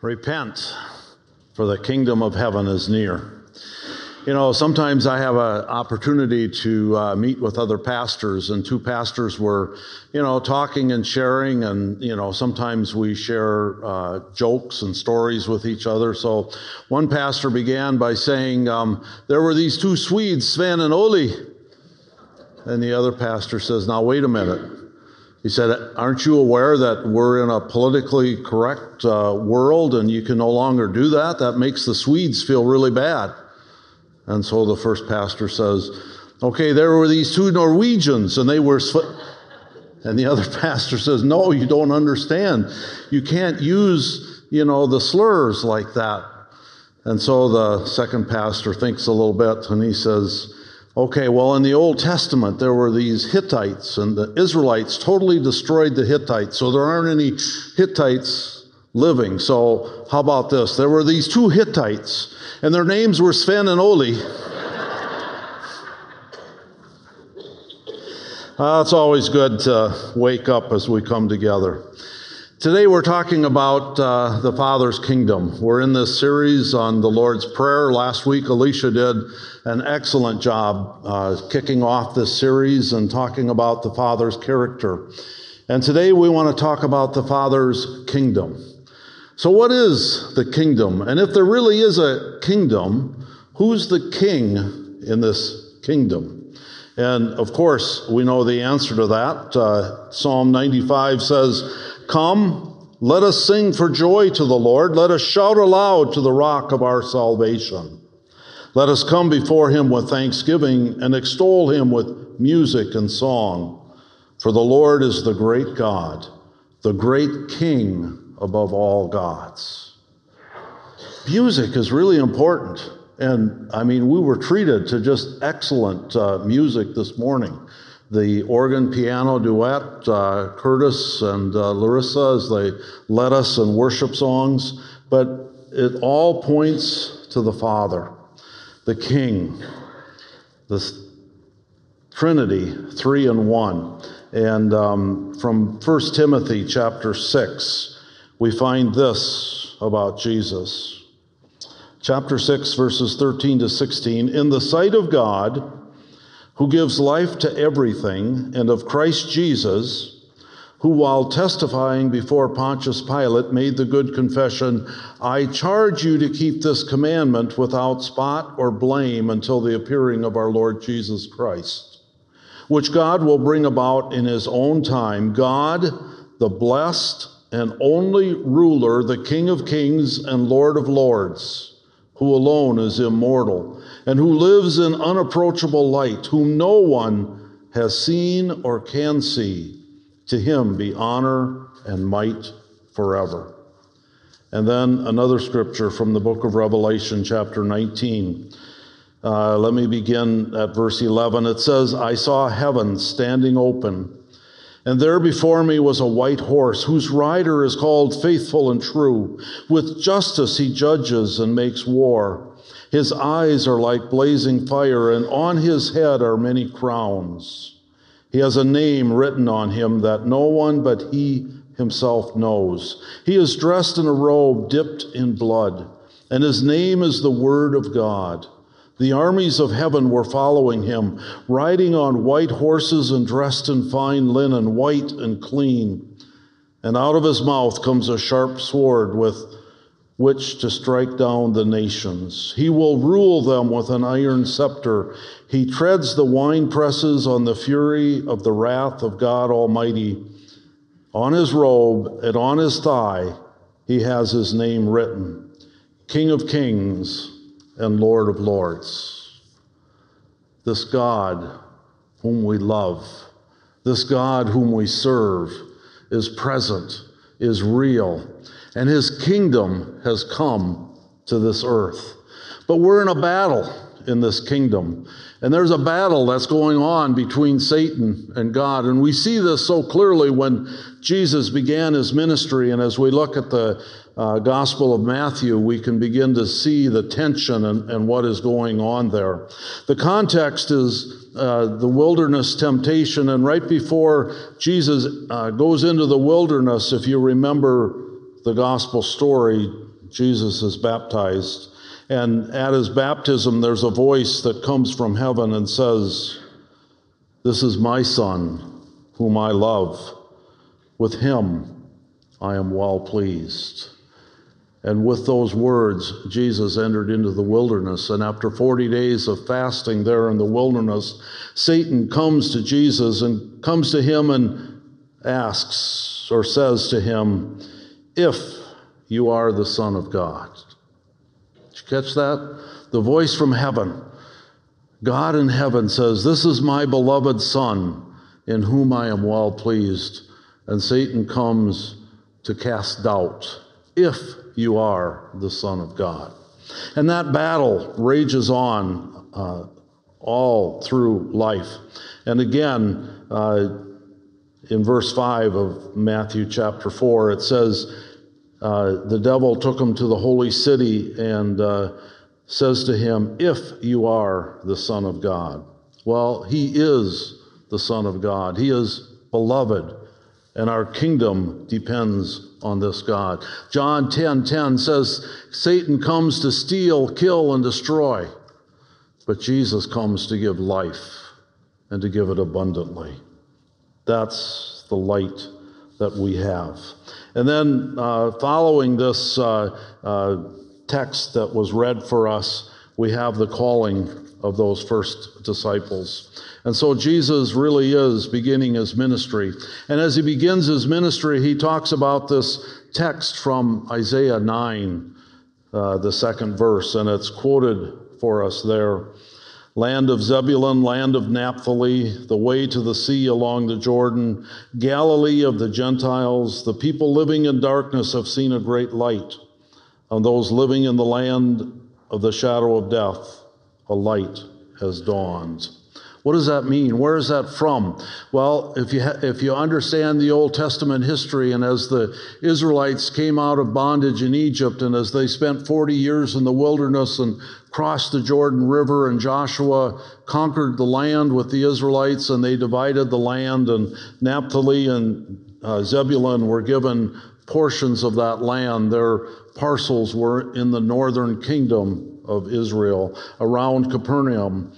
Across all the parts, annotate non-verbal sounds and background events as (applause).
Repent, for the kingdom of heaven is near. You know, sometimes I have an opportunity to uh, meet with other pastors, and two pastors were, you know, talking and sharing, and, you know, sometimes we share uh, jokes and stories with each other. So one pastor began by saying, um, There were these two Swedes, Sven and Oli. And the other pastor says, Now, wait a minute. He said, Aren't you aware that we're in a politically correct uh, world and you can no longer do that? That makes the Swedes feel really bad. And so the first pastor says, Okay, there were these two Norwegians and they were. And the other (laughs) pastor says, No, you don't understand. You can't use, you know, the slurs like that. And so the second pastor thinks a little bit and he says, Okay, well, in the Old Testament, there were these Hittites, and the Israelites totally destroyed the Hittites, so there aren't any Hittites living. So, how about this? There were these two Hittites, and their names were Sven and Oli. uh, (laughs) it's always good to wake up as we come together. Today we're talking about uh, the Father's kingdom. We're in this series on the Lord's Prayer. Last week, Alicia did an excellent job uh, kicking off this series and talking about the Father's character. And today we want to talk about the Father's kingdom. So, what is the kingdom? And if there really is a kingdom, who's the king in this kingdom? And of course, we know the answer to that. Uh, Psalm 95 says, Come, let us sing for joy to the Lord. Let us shout aloud to the rock of our salvation. Let us come before him with thanksgiving and extol him with music and song. For the Lord is the great God, the great King above all gods. Music is really important. And I mean, we were treated to just excellent uh, music this morning the organ piano duet, uh, Curtis and uh, Larissa, as they led us in worship songs. But it all points to the Father, the King, the Trinity, three and one. And um, from 1 Timothy chapter 6, we find this about Jesus. Chapter 6, verses 13 to 16. In the sight of God, who gives life to everything, and of Christ Jesus, who, while testifying before Pontius Pilate, made the good confession I charge you to keep this commandment without spot or blame until the appearing of our Lord Jesus Christ, which God will bring about in his own time. God, the blessed and only ruler, the King of kings and Lord of lords, who alone is immortal and who lives in unapproachable light, whom no one has seen or can see. To him be honor and might forever. And then another scripture from the book of Revelation, chapter 19. Uh, let me begin at verse 11. It says, I saw heaven standing open, and there before me was a white horse, whose rider is called Faithful and True. With justice he judges and makes war. His eyes are like blazing fire, and on his head are many crowns. He has a name written on him that no one but he himself knows. He is dressed in a robe dipped in blood, and his name is the Word of God. The armies of heaven were following him, riding on white horses and dressed in fine linen, white and clean. And out of his mouth comes a sharp sword with which to strike down the nations. He will rule them with an iron scepter. He treads the wine presses on the fury of the wrath of God Almighty. On his robe and on his thigh, he has his name written King of Kings and Lord of Lords. This God whom we love, this God whom we serve, is present, is real and his kingdom has come to this earth. But we're in a battle in this kingdom. And there's a battle that's going on between Satan and God. And we see this so clearly when Jesus began his ministry. And as we look at the uh, Gospel of Matthew, we can begin to see the tension and, and what is going on there. The context is uh, the wilderness temptation. And right before Jesus uh, goes into the wilderness, if you remember the gospel story, Jesus is baptized. And at his baptism, there's a voice that comes from heaven and says, This is my Son, whom I love. With him I am well pleased. And with those words, Jesus entered into the wilderness. And after 40 days of fasting there in the wilderness, Satan comes to Jesus and comes to him and asks or says to him, If you are the Son of God. Did you catch that? The voice from heaven. God in heaven says, This is my beloved Son, in whom I am well pleased. And Satan comes to cast doubt. If you are the Son of God. And that battle rages on uh, all through life. And again, uh, in verse 5 of Matthew chapter 4, it says, uh, The devil took him to the holy city and uh, says to him, If you are the Son of God. Well, he is the Son of God, he is beloved and our kingdom depends on this God. John 10 10 says, Satan comes to steal, kill, and destroy, but Jesus comes to give life and to give it abundantly. That's the light that we have. And then, uh, following this uh, uh, text that was read for us, we have the calling of those first disciples. And so Jesus really is beginning his ministry. And as he begins his ministry, he talks about this text from Isaiah 9, uh, the second verse, and it's quoted for us there. Land of Zebulun, land of Naphtali, the way to the sea along the Jordan, Galilee of the Gentiles, the people living in darkness have seen a great light. On those living in the land of the shadow of death, a light has dawned. What does that mean? Where is that from? Well, if you, ha- if you understand the Old Testament history, and as the Israelites came out of bondage in Egypt, and as they spent 40 years in the wilderness and crossed the Jordan River, and Joshua conquered the land with the Israelites, and they divided the land, and Naphtali and uh, Zebulun were given portions of that land. Their parcels were in the northern kingdom of Israel around Capernaum.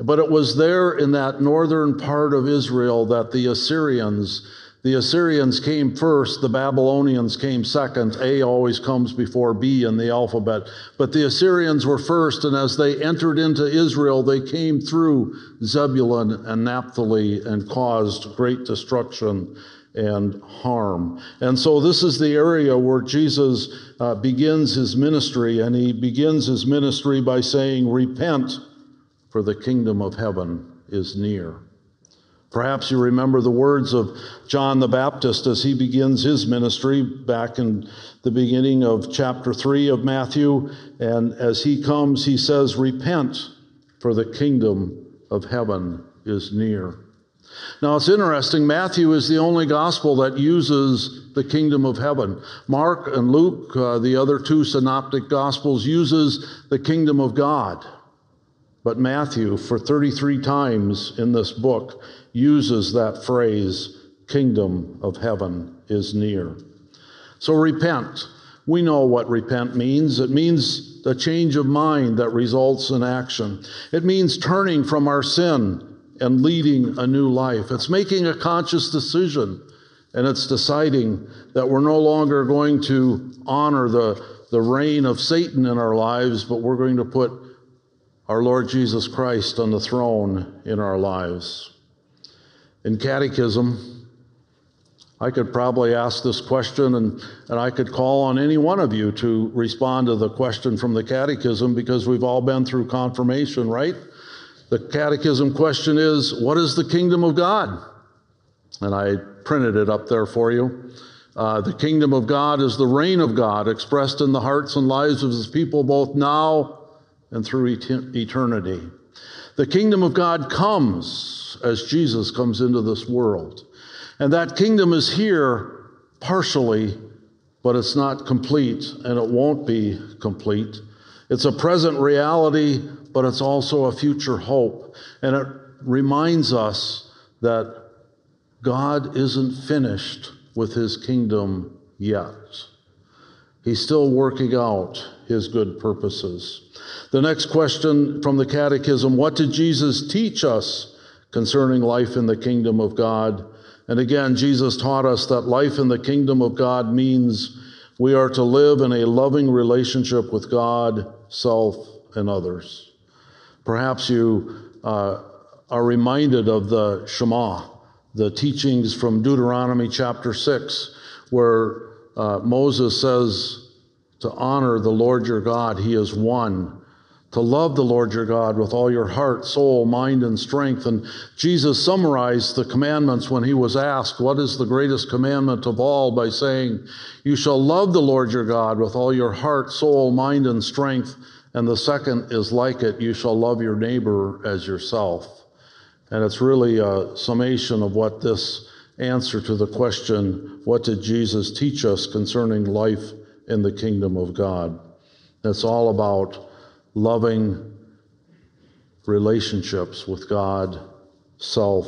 But it was there in that northern part of Israel that the Assyrians, the Assyrians came first, the Babylonians came second. A always comes before B in the alphabet. But the Assyrians were first, and as they entered into Israel, they came through Zebulun and Naphtali and caused great destruction and harm. And so, this is the area where Jesus uh, begins his ministry, and he begins his ministry by saying, Repent for the kingdom of heaven is near. Perhaps you remember the words of John the Baptist as he begins his ministry back in the beginning of chapter 3 of Matthew. And as he comes, he says, Repent, for the kingdom of heaven is near. Now it's interesting, Matthew is the only gospel that uses the kingdom of heaven. Mark and Luke, uh, the other two synoptic gospels, uses the kingdom of God. But Matthew, for 33 times in this book, uses that phrase, kingdom of heaven is near. So repent. We know what repent means. It means a change of mind that results in action. It means turning from our sin and leading a new life. It's making a conscious decision and it's deciding that we're no longer going to honor the, the reign of Satan in our lives, but we're going to put our Lord Jesus Christ on the throne in our lives. In catechism, I could probably ask this question and, and I could call on any one of you to respond to the question from the catechism because we've all been through confirmation, right? The catechism question is What is the kingdom of God? And I printed it up there for you. Uh, the kingdom of God is the reign of God expressed in the hearts and lives of his people both now and through eternity. The kingdom of God comes as Jesus comes into this world. And that kingdom is here partially, but it's not complete, and it won't be complete. It's a present reality, but it's also a future hope. And it reminds us that God isn't finished with his kingdom yet. He's still working out his good purposes. The next question from the Catechism What did Jesus teach us concerning life in the kingdom of God? And again, Jesus taught us that life in the kingdom of God means we are to live in a loving relationship with God, self, and others. Perhaps you uh, are reminded of the Shema, the teachings from Deuteronomy chapter 6, where uh, Moses says to honor the Lord your God, He is one to love the Lord your God with all your heart, soul, mind, and strength. And Jesus summarized the commandments when he was asked, What is the greatest commandment of all? by saying, You shall love the Lord your God with all your heart, soul, mind, and strength. And the second is like it, you shall love your neighbor as yourself. And it's really a summation of what this answer to the question, What did Jesus teach us concerning life in the kingdom of God? It's all about loving relationships with God, self,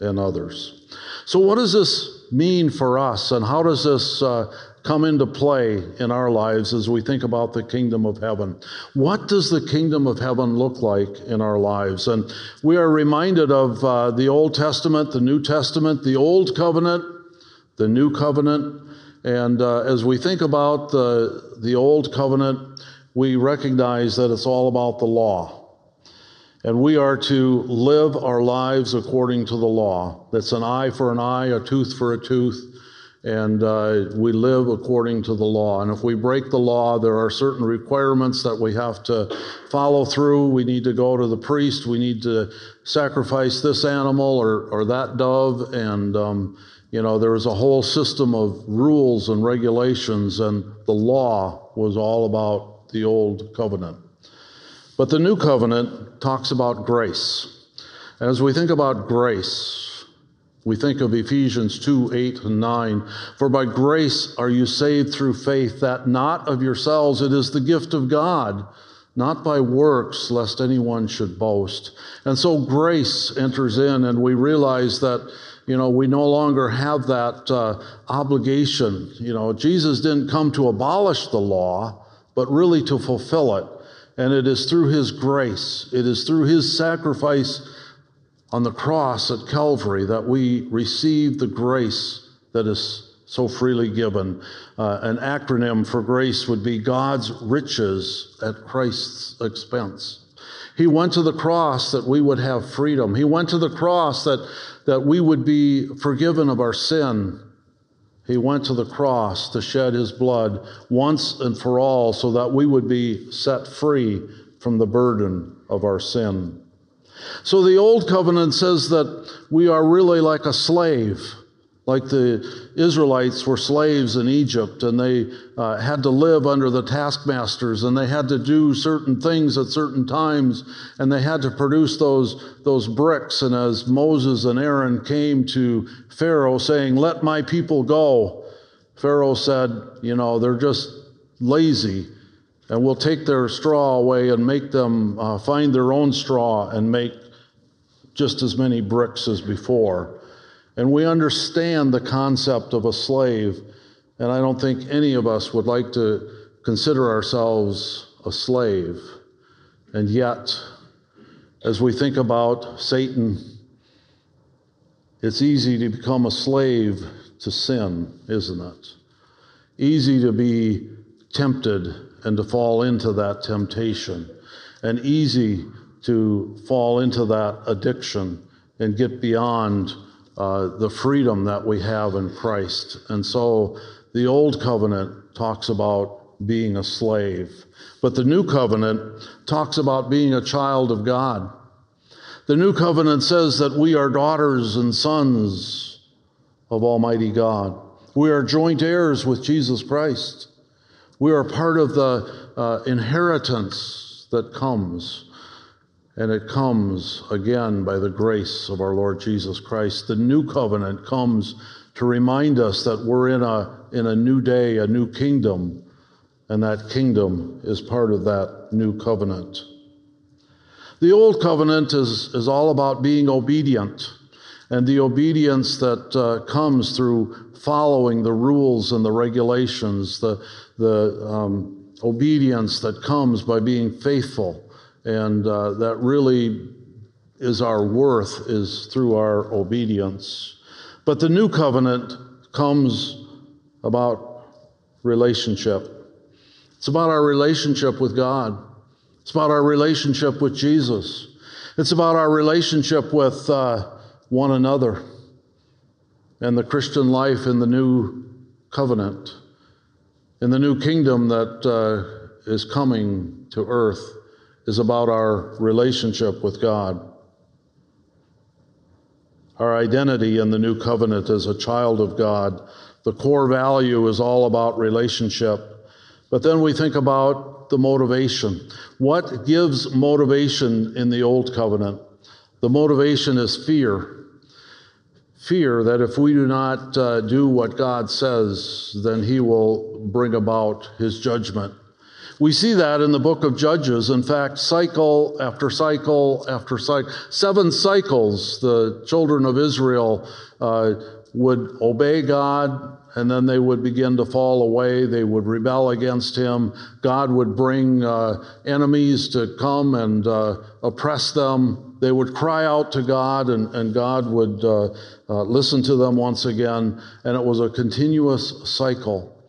and others. So, what does this mean for us, and how does this uh, come into play in our lives as we think about the kingdom of heaven? What does the kingdom of heaven look like in our lives? And we are reminded of uh, the Old Testament, the New Testament, the Old Covenant, the New Covenant. And uh, as we think about the, the Old Covenant, we recognize that it's all about the law. And we are to live our lives according to the law. That's an eye for an eye, a tooth for a tooth, and uh, we live according to the law. And if we break the law, there are certain requirements that we have to follow through. We need to go to the priest, we need to sacrifice this animal or, or that dove, and um, you know, there was a whole system of rules and regulations, and the law was all about the old covenant. But the new covenant talks about grace. And As we think about grace, we think of Ephesians 2 8 and 9. For by grace are you saved through faith, that not of yourselves, it is the gift of God, not by works, lest anyone should boast. And so grace enters in, and we realize that you know, we no longer have that uh, obligation. You know, Jesus didn't come to abolish the law, but really to fulfill it. And it is through His grace, it is through His sacrifice on the cross at Calvary that we receive the grace that is so freely given. Uh, an acronym for grace would be God's riches at Christ's expense. He went to the cross that we would have freedom. He went to the cross that, that we would be forgiven of our sin he went to the cross to shed his blood once and for all so that we would be set free from the burden of our sin. So the old covenant says that we are really like a slave like the Israelites were slaves in Egypt and they uh, had to live under the taskmasters and they had to do certain things at certain times and they had to produce those, those bricks. And as Moses and Aaron came to Pharaoh saying, Let my people go, Pharaoh said, You know, they're just lazy and we'll take their straw away and make them uh, find their own straw and make just as many bricks as before. And we understand the concept of a slave. And I don't think any of us would like to consider ourselves a slave. And yet, as we think about Satan, it's easy to become a slave to sin, isn't it? Easy to be tempted and to fall into that temptation, and easy to fall into that addiction and get beyond uh, the freedom that we have in Christ. And so the old covenant talks about being a slave, but the new covenant talks about being a child of God. The new covenant says that we are daughters and sons of Almighty God. We are joint heirs with Jesus Christ. We are part of the uh, inheritance that comes. And it comes again by the grace of our Lord Jesus Christ. The new covenant comes to remind us that we're in a, in a new day, a new kingdom, and that kingdom is part of that new covenant. The old covenant is, is all about being obedient. And the obedience that uh, comes through following the rules and the regulations, the, the um, obedience that comes by being faithful, and uh, that really is our worth, is through our obedience. But the new covenant comes about relationship. It's about our relationship with God. It's about our relationship with Jesus. It's about our relationship with uh, one another and the Christian life in the new covenant, in the new kingdom that uh, is coming to earth, is about our relationship with God. Our identity in the new covenant as a child of God. The core value is all about relationship. But then we think about the motivation. What gives motivation in the old covenant? The motivation is fear fear that if we do not uh, do what God says, then He will bring about His judgment. We see that in the book of Judges. In fact, cycle after cycle after cycle, seven cycles, the children of Israel uh, would obey God and then they would begin to fall away. They would rebel against him. God would bring uh, enemies to come and uh, oppress them. They would cry out to God, and, and God would uh, uh listen to them once again. And it was a continuous cycle.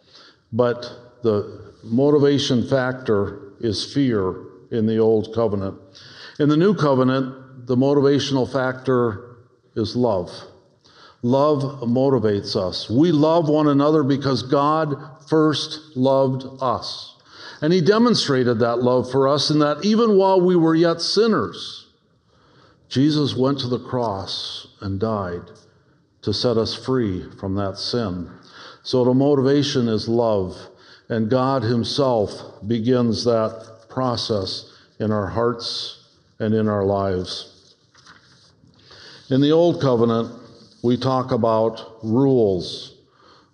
But the motivation factor is fear in the old covenant. In the new covenant, the motivational factor is love. Love motivates us. We love one another because God first loved us. And He demonstrated that love for us in that even while we were yet sinners, Jesus went to the cross and died to set us free from that sin. So the motivation is love, and God Himself begins that process in our hearts and in our lives. In the Old Covenant, we talk about rules.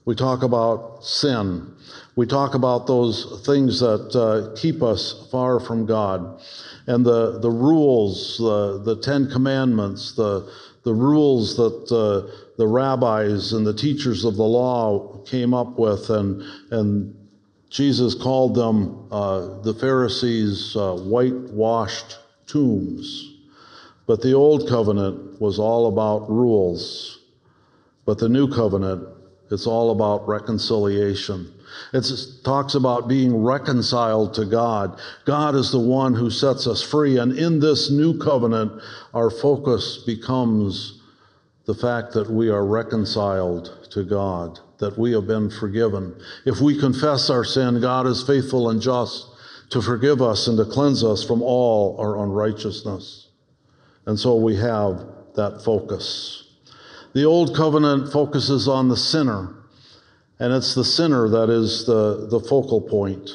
We talk about sin. We talk about those things that uh, keep us far from God. And the, the rules, the, the Ten Commandments, the, the rules that uh, the rabbis and the teachers of the law came up with, and, and Jesus called them, uh, the Pharisees, uh, whitewashed tombs. But the Old Covenant was all about rules. But the new covenant, it's all about reconciliation. It talks about being reconciled to God. God is the one who sets us free. And in this new covenant, our focus becomes the fact that we are reconciled to God, that we have been forgiven. If we confess our sin, God is faithful and just to forgive us and to cleanse us from all our unrighteousness. And so we have that focus. The old covenant focuses on the sinner, and it's the sinner that is the, the focal point.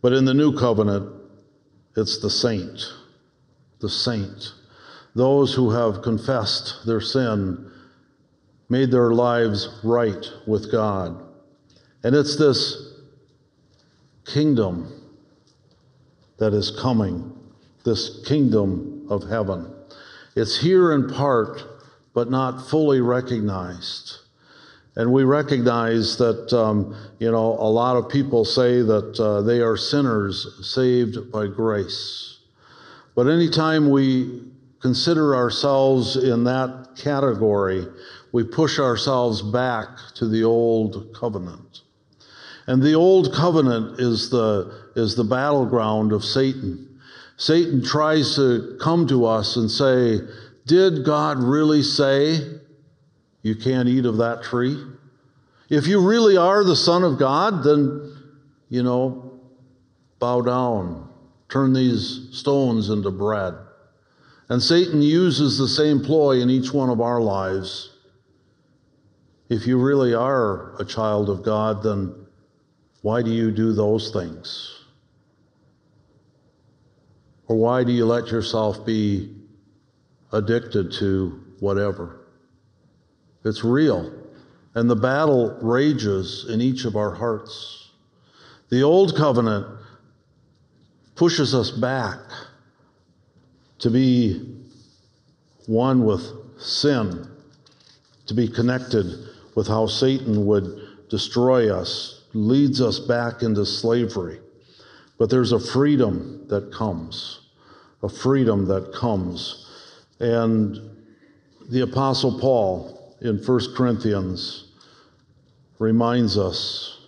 But in the new covenant, it's the saint, the saint. Those who have confessed their sin, made their lives right with God. And it's this kingdom that is coming, this kingdom of heaven. It's here in part but not fully recognized. And we recognize that, um, you know, a lot of people say that uh, they are sinners saved by grace. But anytime we consider ourselves in that category, we push ourselves back to the old covenant. And the old covenant is the, is the battleground of Satan. Satan tries to come to us and say, did God really say you can't eat of that tree? If you really are the Son of God, then, you know, bow down, turn these stones into bread. And Satan uses the same ploy in each one of our lives. If you really are a child of God, then why do you do those things? Or why do you let yourself be addicted to whatever. It's real. And the battle rages in each of our hearts. The old covenant pushes us back to be one with sin to be connected with how Satan would destroy us, leads us back into slavery. But there's a freedom that comes, a freedom that comes. And the Apostle Paul in 1 Corinthians reminds us,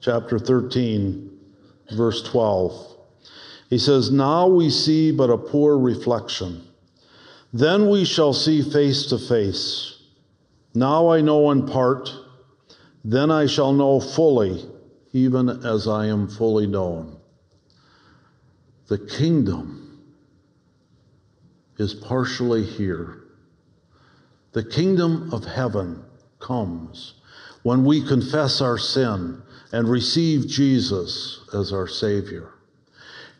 chapter 13, verse 12. He says, Now we see but a poor reflection. Then we shall see face to face. Now I know in part, then I shall know fully, even as I am fully known. The kingdom is partially here. The kingdom of heaven comes when we confess our sin and receive Jesus as our Savior.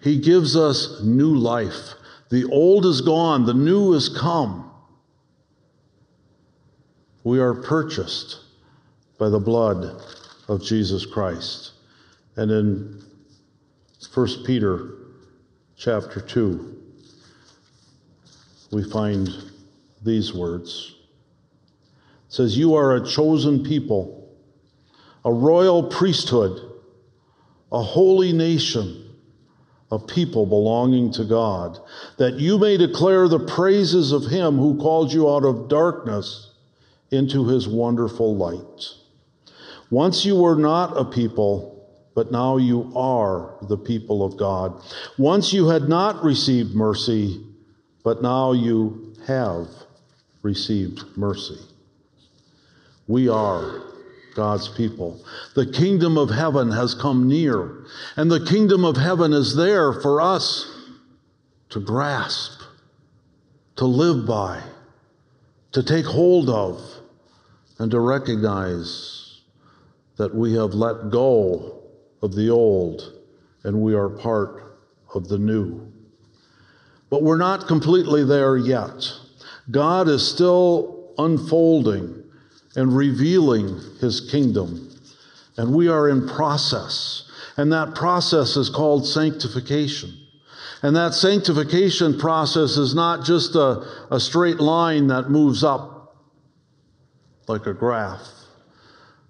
He gives us new life. The old is gone, the new is come. We are purchased by the blood of Jesus Christ. And in 1 Peter chapter 2, we find these words. Says, You are a chosen people, a royal priesthood, a holy nation a people belonging to God, that you may declare the praises of him who called you out of darkness into his wonderful light. Once you were not a people, but now you are the people of God. Once you had not received mercy, but now you have received mercy. We are God's people. The kingdom of heaven has come near, and the kingdom of heaven is there for us to grasp, to live by, to take hold of, and to recognize that we have let go of the old and we are part of the new. But we're not completely there yet. God is still unfolding and revealing his kingdom. And we are in process. And that process is called sanctification. And that sanctification process is not just a, a straight line that moves up like a graph,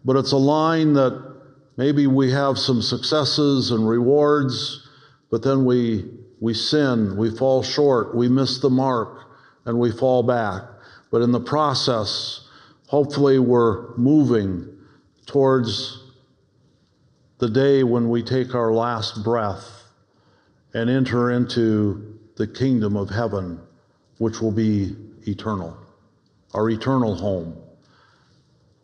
but it's a line that maybe we have some successes and rewards, but then we, we sin, we fall short, we miss the mark, and we fall back. But in the process, Hopefully, we're moving towards the day when we take our last breath and enter into the kingdom of heaven, which will be eternal, our eternal home.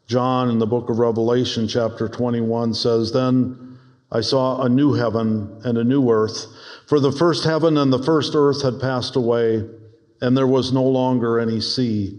John in the book of Revelation, chapter 21, says, Then I saw a new heaven and a new earth, for the first heaven and the first earth had passed away, and there was no longer any sea.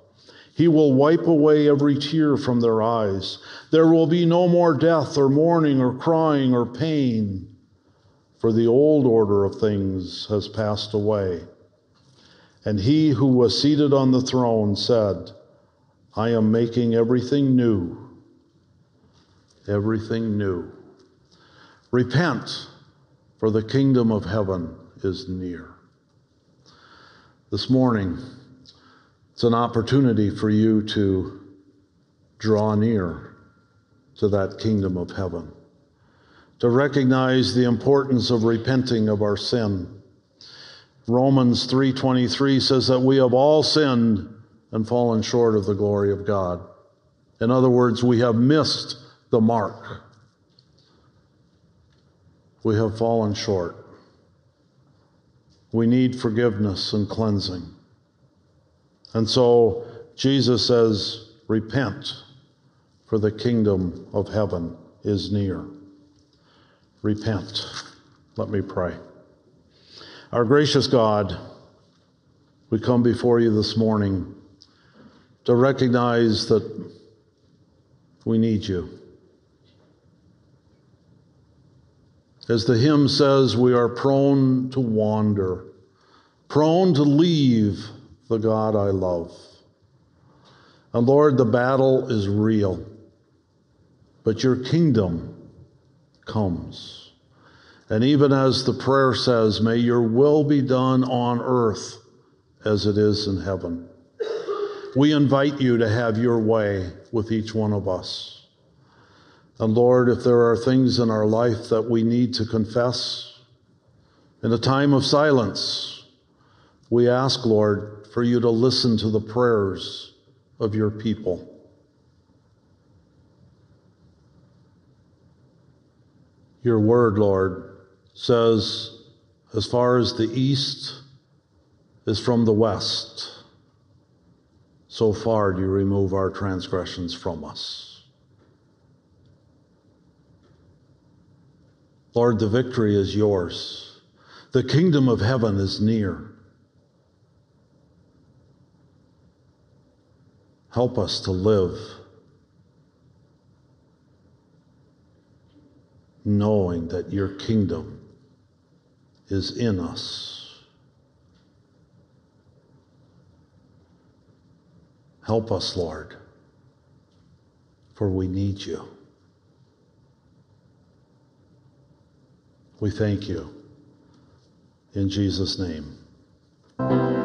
He will wipe away every tear from their eyes. There will be no more death or mourning or crying or pain, for the old order of things has passed away. And he who was seated on the throne said, I am making everything new. Everything new. Repent, for the kingdom of heaven is near. This morning, it's an opportunity for you to draw near to that kingdom of heaven, to recognize the importance of repenting of our sin. Romans 3:23 says that we have all sinned and fallen short of the glory of God. In other words, we have missed the mark. We have fallen short. We need forgiveness and cleansing. And so Jesus says, Repent, for the kingdom of heaven is near. Repent. Let me pray. Our gracious God, we come before you this morning to recognize that we need you. As the hymn says, we are prone to wander, prone to leave the God I love. And Lord, the battle is real, but your kingdom comes. And even as the prayer says, may your will be done on earth as it is in heaven. We invite you to have your way with each one of us. And Lord, if there are things in our life that we need to confess in a time of silence, we ask, Lord, for you to listen to the prayers of your people. Your word, Lord, says, as far as the east is from the west, so far do you remove our transgressions from us. Lord, the victory is yours. The kingdom of heaven is near. Help us to live knowing that your kingdom is in us. Help us, Lord, for we need you. We thank you. In Jesus' name.